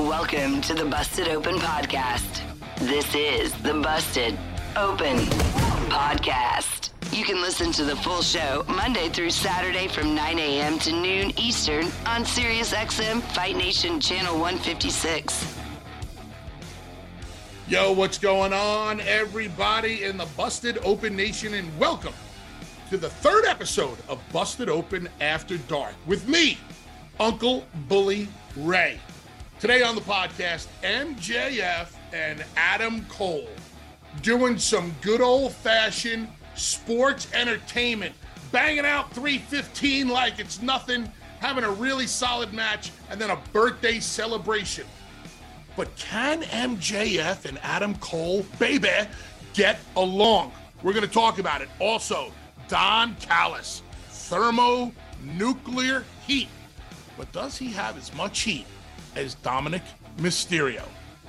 Welcome to the Busted Open Podcast. This is the Busted Open Podcast. You can listen to the full show Monday through Saturday from 9 a.m. to noon Eastern on SiriusXM Fight Nation Channel 156. Yo, what's going on, everybody in the Busted Open Nation, and welcome to the third episode of Busted Open After Dark with me, Uncle Bully Ray. Today on the podcast, MJF and Adam Cole doing some good old fashioned sports entertainment, banging out 315 like it's nothing, having a really solid match, and then a birthday celebration. But can MJF and Adam Cole, baby, get along? We're going to talk about it. Also, Don Callis, thermonuclear heat. But does he have as much heat as Dominic Mysterio?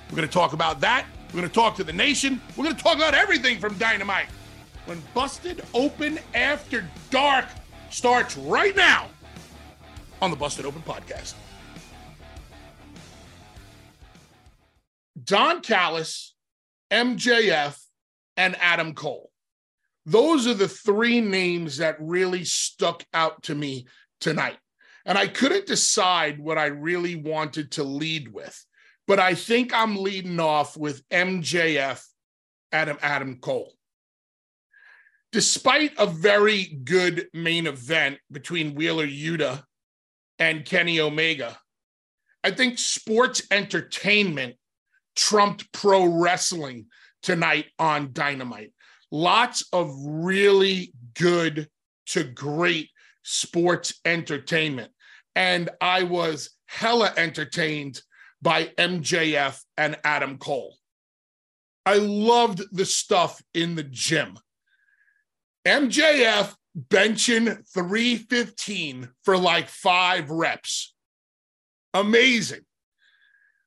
We're going to talk about that. We're going to talk to the nation. We're going to talk about everything from Dynamite. When Busted Open After Dark starts right now on the Busted Open podcast. Don Callis, MJF, and Adam Cole. Those are the three names that really stuck out to me tonight. And I couldn't decide what I really wanted to lead with, but I think I'm leading off with MJF, Adam, Adam Cole. Despite a very good main event between Wheeler Yuta and Kenny Omega, I think sports entertainment trumped pro wrestling tonight on Dynamite. Lots of really good to great sports entertainment. And I was hella entertained by MJF and Adam Cole. I loved the stuff in the gym. MJF benching 315 for like five reps. Amazing.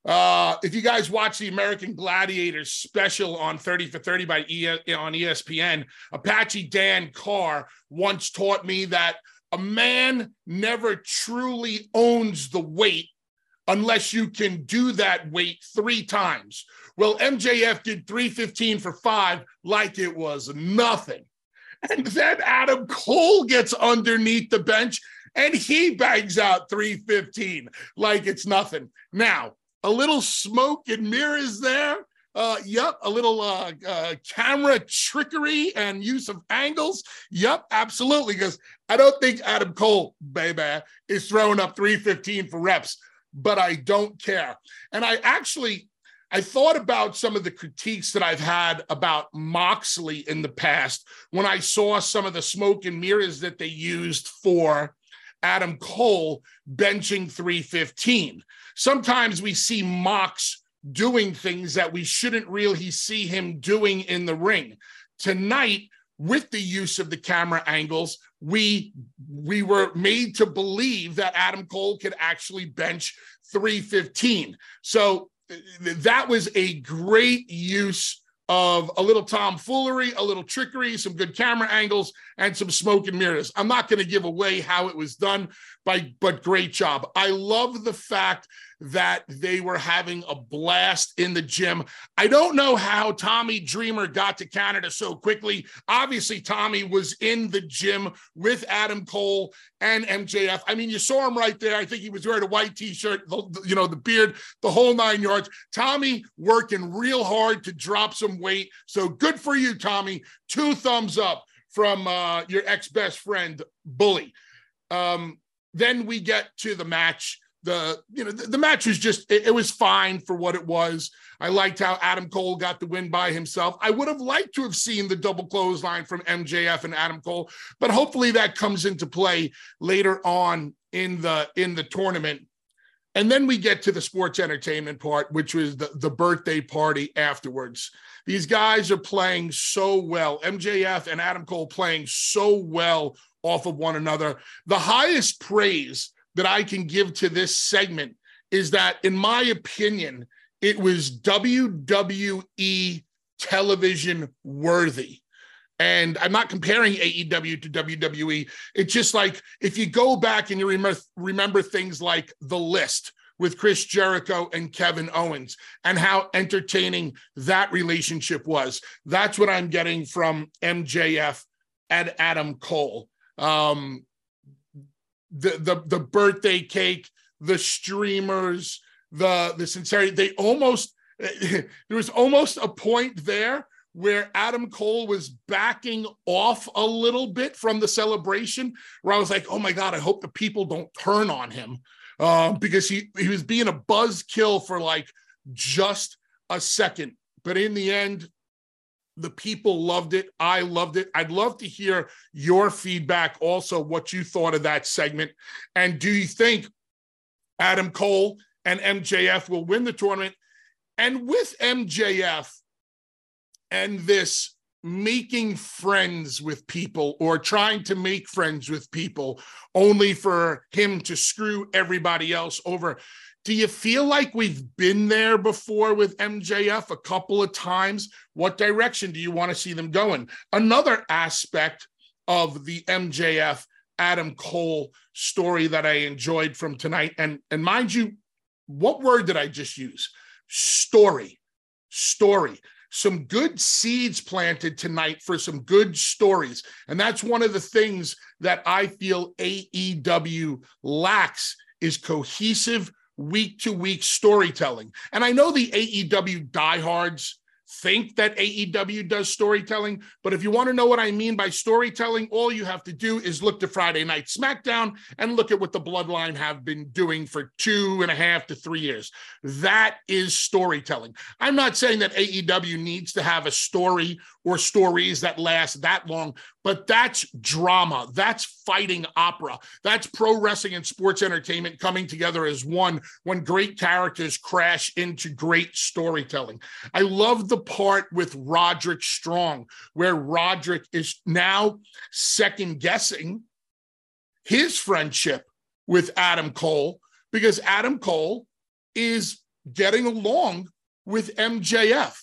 Uh, if you guys watch the American Gladiators special on 30 for 30 by e- on ESPN, Apache Dan Carr once taught me that a man never truly owns the weight unless you can do that weight three times. Well, MJF did 315 for five like it was nothing. And then Adam Cole gets underneath the bench and he bangs out 315 like it's nothing. Now, a little smoke and mirrors there. Uh, yep, a little uh, uh, camera trickery and use of angles. Yep, absolutely. Because I don't think Adam Cole, baby, is throwing up 315 for reps, but I don't care. And I actually, I thought about some of the critiques that I've had about Moxley in the past when I saw some of the smoke and mirrors that they used for Adam Cole benching 315. Sometimes we see Mox doing things that we shouldn't really see him doing in the ring. Tonight, with the use of the camera angles, we we were made to believe that Adam Cole could actually bench 315. So that was a great use of a little tomfoolery, a little trickery, some good camera angles, and some smoke and mirrors. I'm not going to give away how it was done, by, but great job. I love the fact that they were having a blast in the gym. I don't know how Tommy Dreamer got to Canada so quickly. Obviously, Tommy was in the gym with Adam Cole and MJF. I mean, you saw him right there. I think he was wearing a white t-shirt, the, you know, the beard, the whole nine yards. Tommy working real hard to drop some weight. So good for you, Tommy. Two thumbs up from uh, your ex-best friend, Bully. Um, then we get to the match the you know the, the match was just it, it, was fine for what it was. I liked how Adam Cole got the win by himself. I would have liked to have seen the double clothesline from MJF and Adam Cole, but hopefully that comes into play later on in the in the tournament. And then we get to the sports entertainment part, which was the, the birthday party afterwards. These guys are playing so well. MJF and Adam Cole playing so well off of one another. The highest praise that I can give to this segment is that, in my opinion, it was WWE television worthy. And I'm not comparing AEW to WWE. It's just like if you go back and you remember, remember things like The List with Chris Jericho and Kevin Owens and how entertaining that relationship was. That's what I'm getting from MJF and Adam Cole. Um, the the the birthday cake, the streamers, the the sincerity. They almost there was almost a point there where Adam Cole was backing off a little bit from the celebration, where I was like, "Oh my god, I hope the people don't turn on him," uh, because he he was being a buzzkill for like just a second. But in the end, the people loved it. I loved it. I'd love to hear your feedback, also, what you thought of that segment. And do you think Adam Cole and MJF will win the tournament? And with MJF and this making friends with people or trying to make friends with people only for him to screw everybody else over do you feel like we've been there before with MJF a couple of times? What direction do you want to see them going? Another aspect of the MJF Adam Cole story that I enjoyed from tonight, and and mind you, what word did I just use? Story, story. Some good seeds planted tonight for some good stories. And that's one of the things that I feel AEW lacks is cohesive week to week storytelling. And I know the AEW diehards think that AEW does storytelling, but if you want to know what I mean by storytelling, all you have to do is look to Friday Night SmackDown and look at what the Bloodline have been doing for two and a half to three years. That is storytelling. I'm not saying that AEW needs to have a story or stories that last that long, but that's drama. That's fighting opera. That's pro wrestling and sports entertainment coming together as one when great characters crash into great storytelling. I love the part with Roderick Strong, where Roderick is now second guessing his friendship with Adam Cole because Adam Cole is getting along with MJF.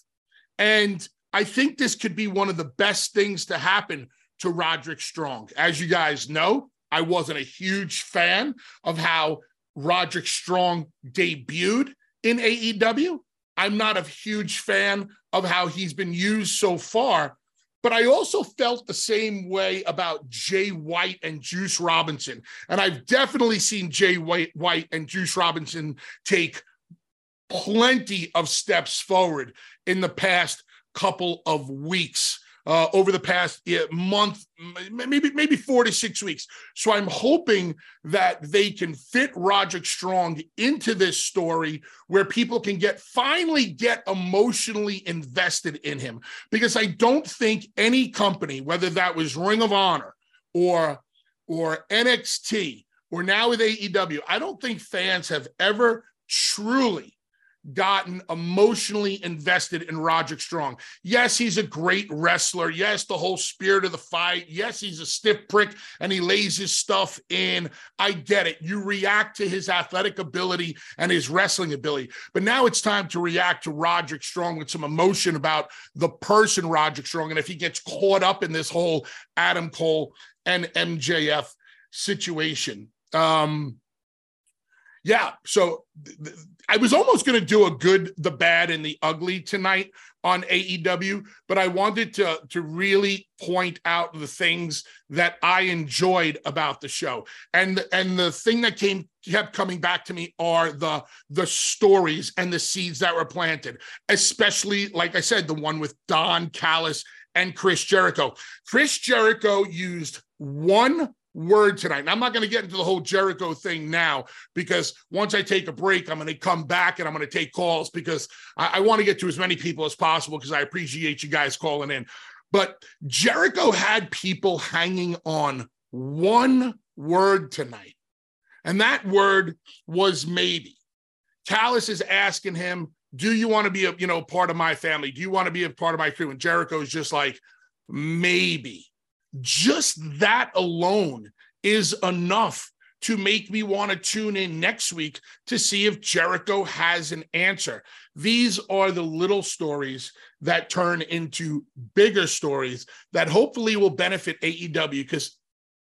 And I think this could be one of the best things to happen to Roderick Strong. As you guys know, I wasn't a huge fan of how Roderick Strong debuted in AEW. I'm not a huge fan of how he's been used so far, but I also felt the same way about Jay White and Juice Robinson. And I've definitely seen Jay White, and Juice Robinson take plenty of steps forward in the past couple of weeks uh, over the past month, maybe maybe four to six weeks. So I'm hoping that they can fit Roderick Strong into this story where people can get finally get emotionally invested in him because I don't think any company, whether that was Ring of Honor or or NXT or now with AEW, I don't think fans have ever truly gotten emotionally invested in Roderick Strong. Yes, he's a great wrestler. Yes, the whole spirit of the fight. Yes, he's a stiff prick and he lays his stuff in. I get it. You react to his athletic ability and his wrestling ability. But now it's time to react to Roderick Strong with some emotion about the person Roderick Strong. And if he gets caught up in this whole Adam Cole and MJF situation. Um, Yeah. So th- th- I was almost going to do a good, the bad, and the ugly tonight on AEW, but I wanted to to really point out the things that I enjoyed about the show. And and the thing that came kept coming back to me are the the stories and the seeds that were planted, especially like I said, the one with Don Callis and Chris Jericho. Chris Jericho used one word tonight. And I'm not going to get into the whole Jericho thing now because once I take a break, I'm going to come back and I'm going to take calls because I, I want to get to as many people as possible because I appreciate you guys calling in. But Jericho had people hanging on one word tonight. And that word was maybe. Callis is asking him, do you want to be a you know part of my family? Do you want to be a part of my crew? And Jericho's just like, maybe just that alone is enough to make me want to tune in next week to see if Jericho has an answer. These are the little stories that turn into bigger stories that hopefully will benefit AEW. Because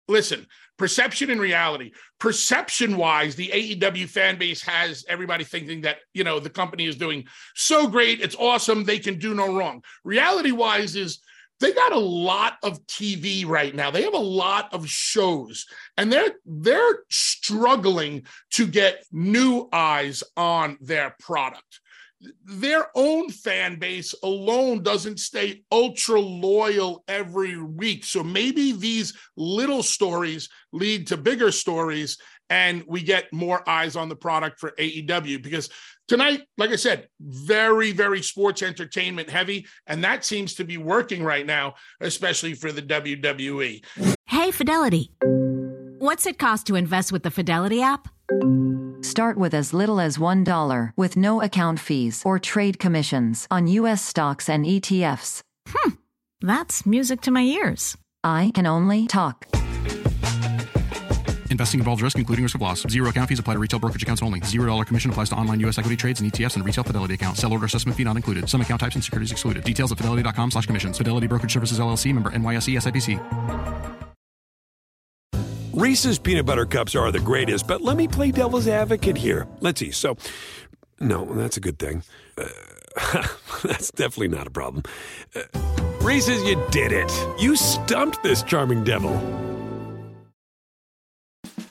listen, perception and reality, perception wise, the AEW fan base has everybody thinking that, you know, the company is doing so great. It's awesome. They can do no wrong. Reality wise is they got a lot of TV right now. They have a lot of shows and they're they're struggling to get new eyes on their product. Their own fan base alone doesn't stay ultra loyal every week. So maybe these little stories lead to bigger stories and we get more eyes on the product for AEW because tonight, like I said, very, very sports entertainment heavy. And that seems to be working right now, especially for the WWE. Hey, Fidelity. What's it cost to invest with the Fidelity app? Start with as little as $1 with no account fees or trade commissions on U.S. stocks and ETFs. Hmm, that's music to my ears. I can only talk. Investing involves risk, including risk of loss. Zero account fees apply to retail brokerage accounts only. Zero dollar commission applies to online U.S. equity trades and ETFs and retail Fidelity accounts. Sell order assessment fee not included. Some account types and securities excluded. Details at fidelity.com slash commissions. Fidelity Brokerage Services LLC member NYSE SIPC. Reese's peanut butter cups are the greatest, but let me play devil's advocate here. Let's see. So, no, that's a good thing. Uh, that's definitely not a problem. Uh, Reese's, you did it. You stumped this charming devil.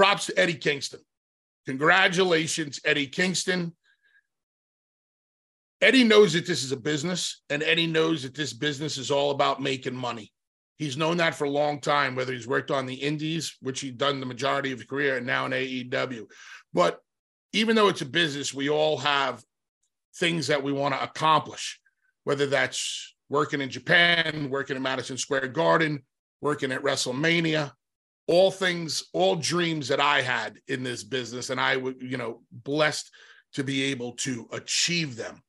Props to Eddie Kingston. Congratulations, Eddie Kingston. Eddie knows that this is a business, and Eddie knows that this business is all about making money. He's known that for a long time, whether he's worked on the Indies, which he's done the majority of his career, and now in AEW. But even though it's a business, we all have things that we want to accomplish, whether that's working in Japan, working in Madison Square Garden, working at WrestleMania, all things, all dreams that I had in this business. And I would, you know, blessed to be able to achieve them.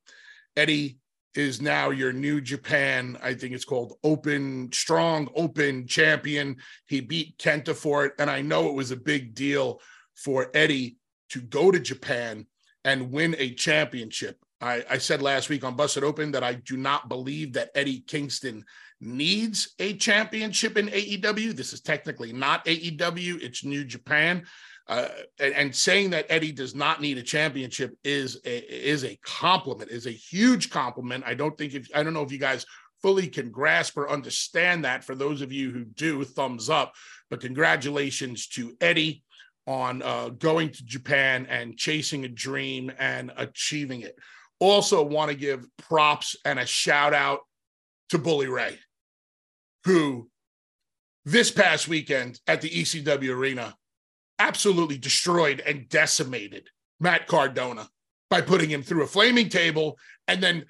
Eddie is now your new Japan. I think it's called Open Strong Open Champion. He beat Kenta for it, and I know it was a big deal for Eddie to go to Japan and win a championship. I, I said last week on Busted Open that I do not believe that Eddie Kingston needs a championship in AEW. This is technically not AEW; it's New Japan. Uh, and, and, saying that Eddie does not need a championship is a, is a compliment, is a huge compliment. I don't think if I don't know if you guys fully can grasp or understand that. For those of you who do, thumbs up. But congratulations to Eddie on uh, going to Japan and chasing a dream and achieving it. Also, want to give props and a shout out to Bully Ray, who this past weekend at the ECW Arena absolutely destroyed and decimated Matt Cardona by putting him through a flaming table and then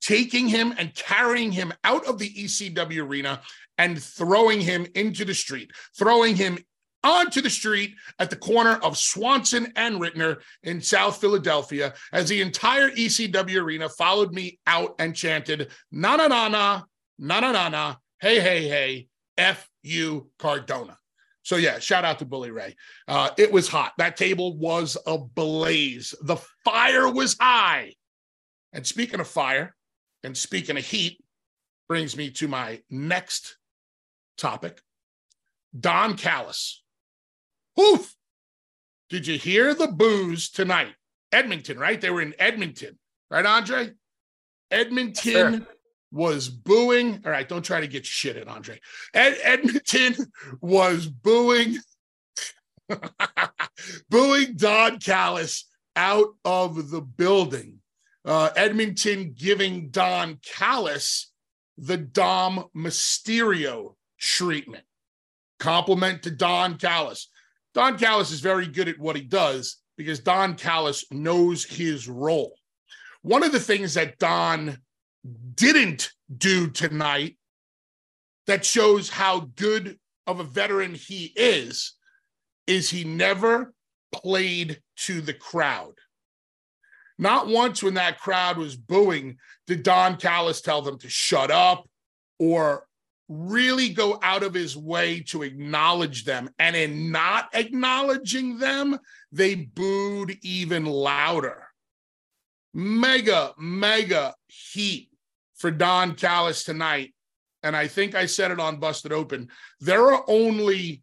taking him and carrying him out of the ECW arena and throwing him into the street, throwing him onto the street at the corner of Swanson and Ritner in South Philadelphia as the entire ECW arena followed me out and chanted, na na na na, na na na na, hey, hey, hey, F you, Cardona. So yeah, shout out to Bully Ray. Uh, it was hot. That table was ablaze. The fire was high. And speaking of fire, and speaking of heat, brings me to my next topic. Don Callis. Oof! Did you hear the booze tonight? Edmonton, right? They were in Edmonton, right, Andre? Edmonton sure was booing. All right, don't try to get your shit in, Andre. Ed, Edmonton was booing, booing Don Callis out of the building. Uh, Edmonton giving Don Callis the Dom Mysterio treatment. Compliment to Don Callis. Don Callis is very good at what he does because Don Callis knows his role. One of the things that Don didn't do tonight that shows how good of a veteran he is is he never played to the crowd. Not once when that crowd was booing did Don Callis tell them to shut up or really go out of his way to acknowledge them. And in not acknowledging them, they booed even louder. Mega, mega heat for Don Callis tonight, and I think I said it on Busted Open, there are only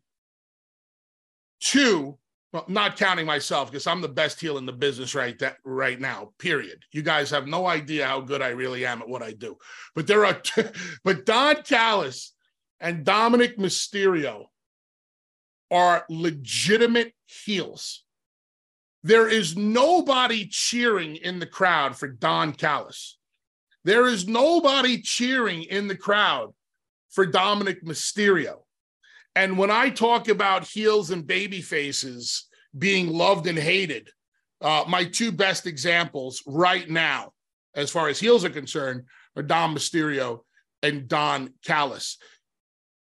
two, well, not counting myself, because I'm the best heel in the business right that right now, period. You guys have no idea how good I really am at what I do. But there are two, but Don Callis and Dominic Mysterio are legitimate heels. There is nobody cheering in the crowd for Don Callis. There is nobody cheering in the crowd for Dominic Mysterio. And when I talk about heels and baby faces being loved and hated, uh, my two best examples right now, as far as heels are concerned, are Dom Mysterio and Don Callis.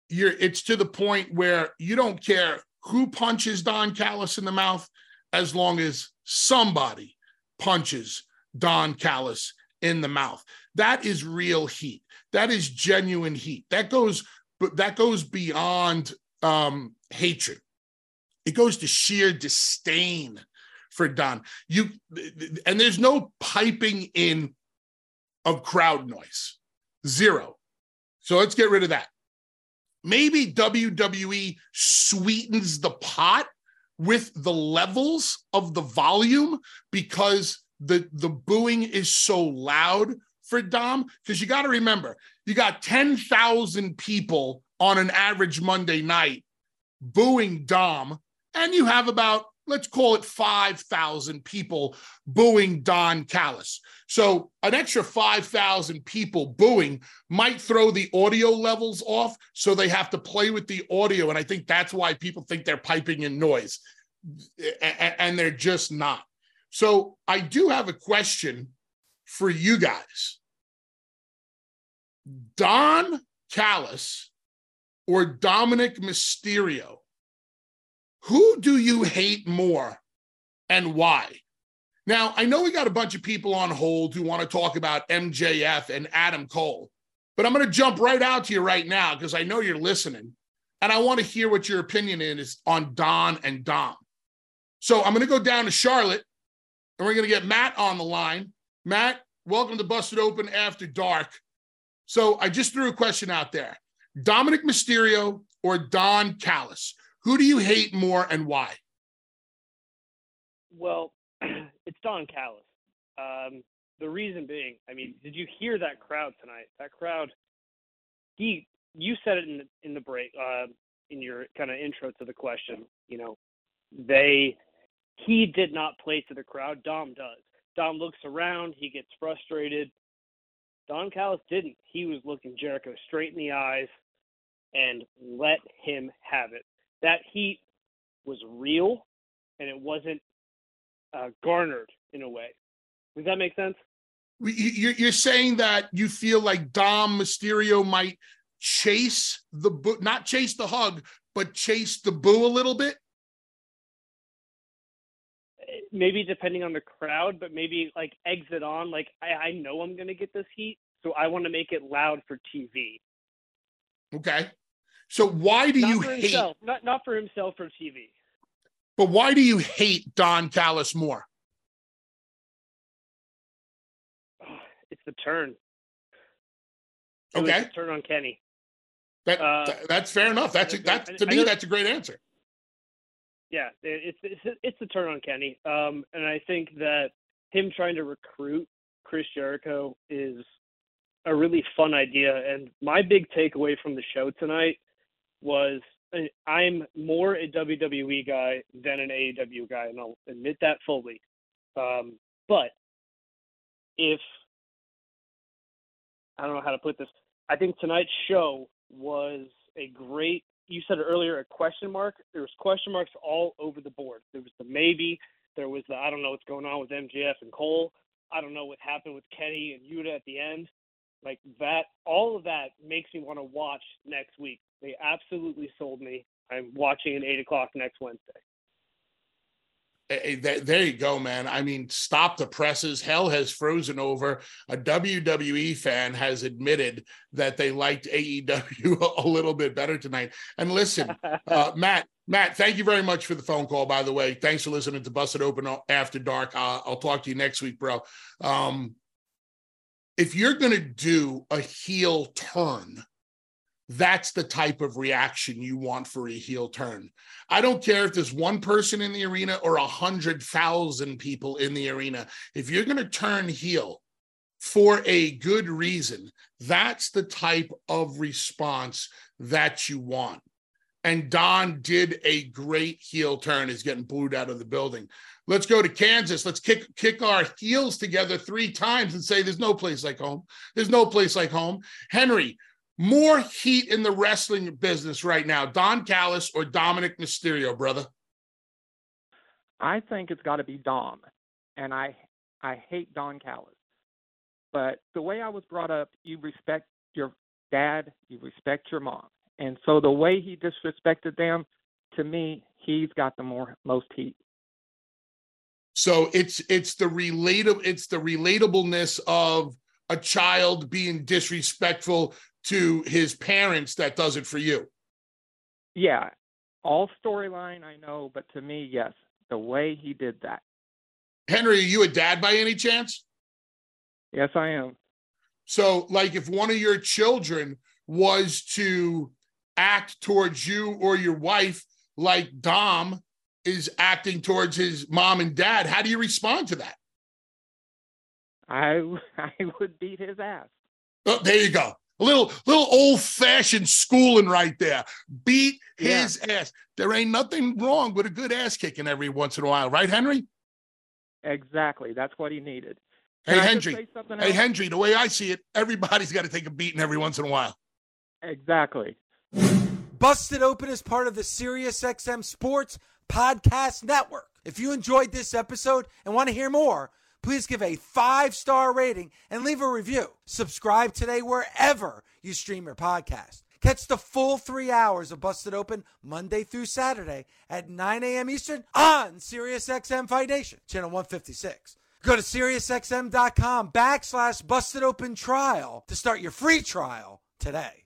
You're, it's to the point where you don't care who punches Don Callis in the mouth as long as somebody punches Don Callis in the mouth. That is real heat. That is genuine heat. That goes that goes beyond um, hatred. It goes to sheer disdain for Don. You and there's no piping in of crowd noise. Zero. So let's get rid of that. maybe WWE sweetens the pot with the levels of the volume because the the booing is so loud for Dom because you got to remember you got 10,000 people on an average Monday night booing Dom and you have about let's call it 5,000 people booing Don Callis. So an extra 5,000 people booing might throw the audio levels off. So they have to play with the audio. And I think that's why people think they're piping in noise. And they're just not. So I do have a question for you guys. Don Callis or Dominic Mysterio? Who do you hate more and why? Now, I know we got a bunch of people on hold who want to talk about MJF and Adam Cole, but I'm going to jump right out to you right now because I know you're listening and I want to hear what your opinion is on Don and Dom. So I'm going to go down to Charlotte and we're going to get Matt on the line. Matt, welcome to Busted Open After Dark. So I just threw a question out there Dominic Mysterio or Don Callis? Who do you hate more and why? Well, it's Don Callis. Um, the reason being, I mean, did you hear that crowd tonight? That crowd, he, you said it in the, in the break, uh, in your kind of intro to the question. You know, they, he did not play to the crowd. Dom does. Dom looks around. He gets frustrated. Don Callis didn't. He was looking Jericho straight in the eyes and let him have it. That heat was real and it wasn't uh, garnered in a way. Does that make sense? You're saying that you feel like Dom Mysterio might chase the boo, not chase the hug, but chase the boo a little bit? Maybe depending on the crowd, but maybe like exit on. Like I, I know I'm gonna get this heat, so I want to make it loud for TV. Okay. So why do not you hate himself, not not for himself for TV? But why do you hate Don Callis more? It's the turn. It Okay. the turn on Kenny. That, Uh, that's fair enough. That's a, that to I me know- that's a great answer. Yeah, it's it's it's turn on Kenny. Um, and I think that him trying to recruit Chris Jericho is a really fun idea. And my big takeaway from the show tonight was uh, I'm more a WWE guy than an AEW guy, and I'll admit that fully. Um, but if I don't know how to put this, I think tonight's show was a great you said earlier a question mark. There was question marks all over the board. There was the maybe. There was the I don't know what's going on with MJF and Cole. I don't know what happened with Kenny and Yuta at the end. Like that, all of that makes me want to watch next week. They absolutely sold me. I'm watching at eight o'clock next Wednesday. There you go, man. I mean, stop the presses. Hell has frozen over. A WWE fan has admitted that they liked AEW a little bit better tonight. And listen, uh, Matt, Matt, thank you very much for the phone call. By the way, thanks for listening to Busted Open After Dark. Uh, I'll talk to you next week, bro. Um, if you're gonna do a heel turn, that's the type of reaction you want for a heel turn. I don't care if there's one person in the arena or a hundred thousand people in the arena. If you're going to turn heel for a good reason, that's the type of response that you want. And Don did a great heel turn, is getting booed out of the building. Let's go to Kansas. Let's kick kick our heels together three times and say there's no place like home. There's no place like home. Henry, more heat in the wrestling business right now, Don Callis or Dominic Mysterio, brother? I think it's got to be Dom, and I I hate Don Callis. But the way I was brought up, you respect your dad, you respect your mom, and so the way he disrespected them, to me, he's got the more most heat. So it's it's the relatable it's the relatableness of a child being disrespectful to his parents that does it for you. Yeah, all storyline I know, but to me, yes, the way he did that. Henry, are you a dad by any chance? Yes, I am. So, like, if one of your children was to act towards you or your wife like Dom is acting towards his mom and dad, how do you respond to that? I I would beat his ass. Oh, there you go. A little little old fashioned schooling right there. Beat his yeah. ass. There ain't nothing wrong with a good ass kicking every once in a while, right, Henry? Exactly. That's what he needed. Can hey, Henry. Hey, Hendry, the way I see it, everybody's got to take a beating every once in a while. Exactly. Busted Open is part of the SiriusXM Sports Podcast Network. If you enjoyed this episode and want to hear more, please give a five star rating and leave a review. Subscribe today wherever you stream your podcast. Catch the full three hours of Busted Open Monday through Saturday at 9 a.m. Eastern on SiriusXM Fight Nation, channel 156. Go to SiriusXM.com backslash Busted Open Trial to start your free trial today.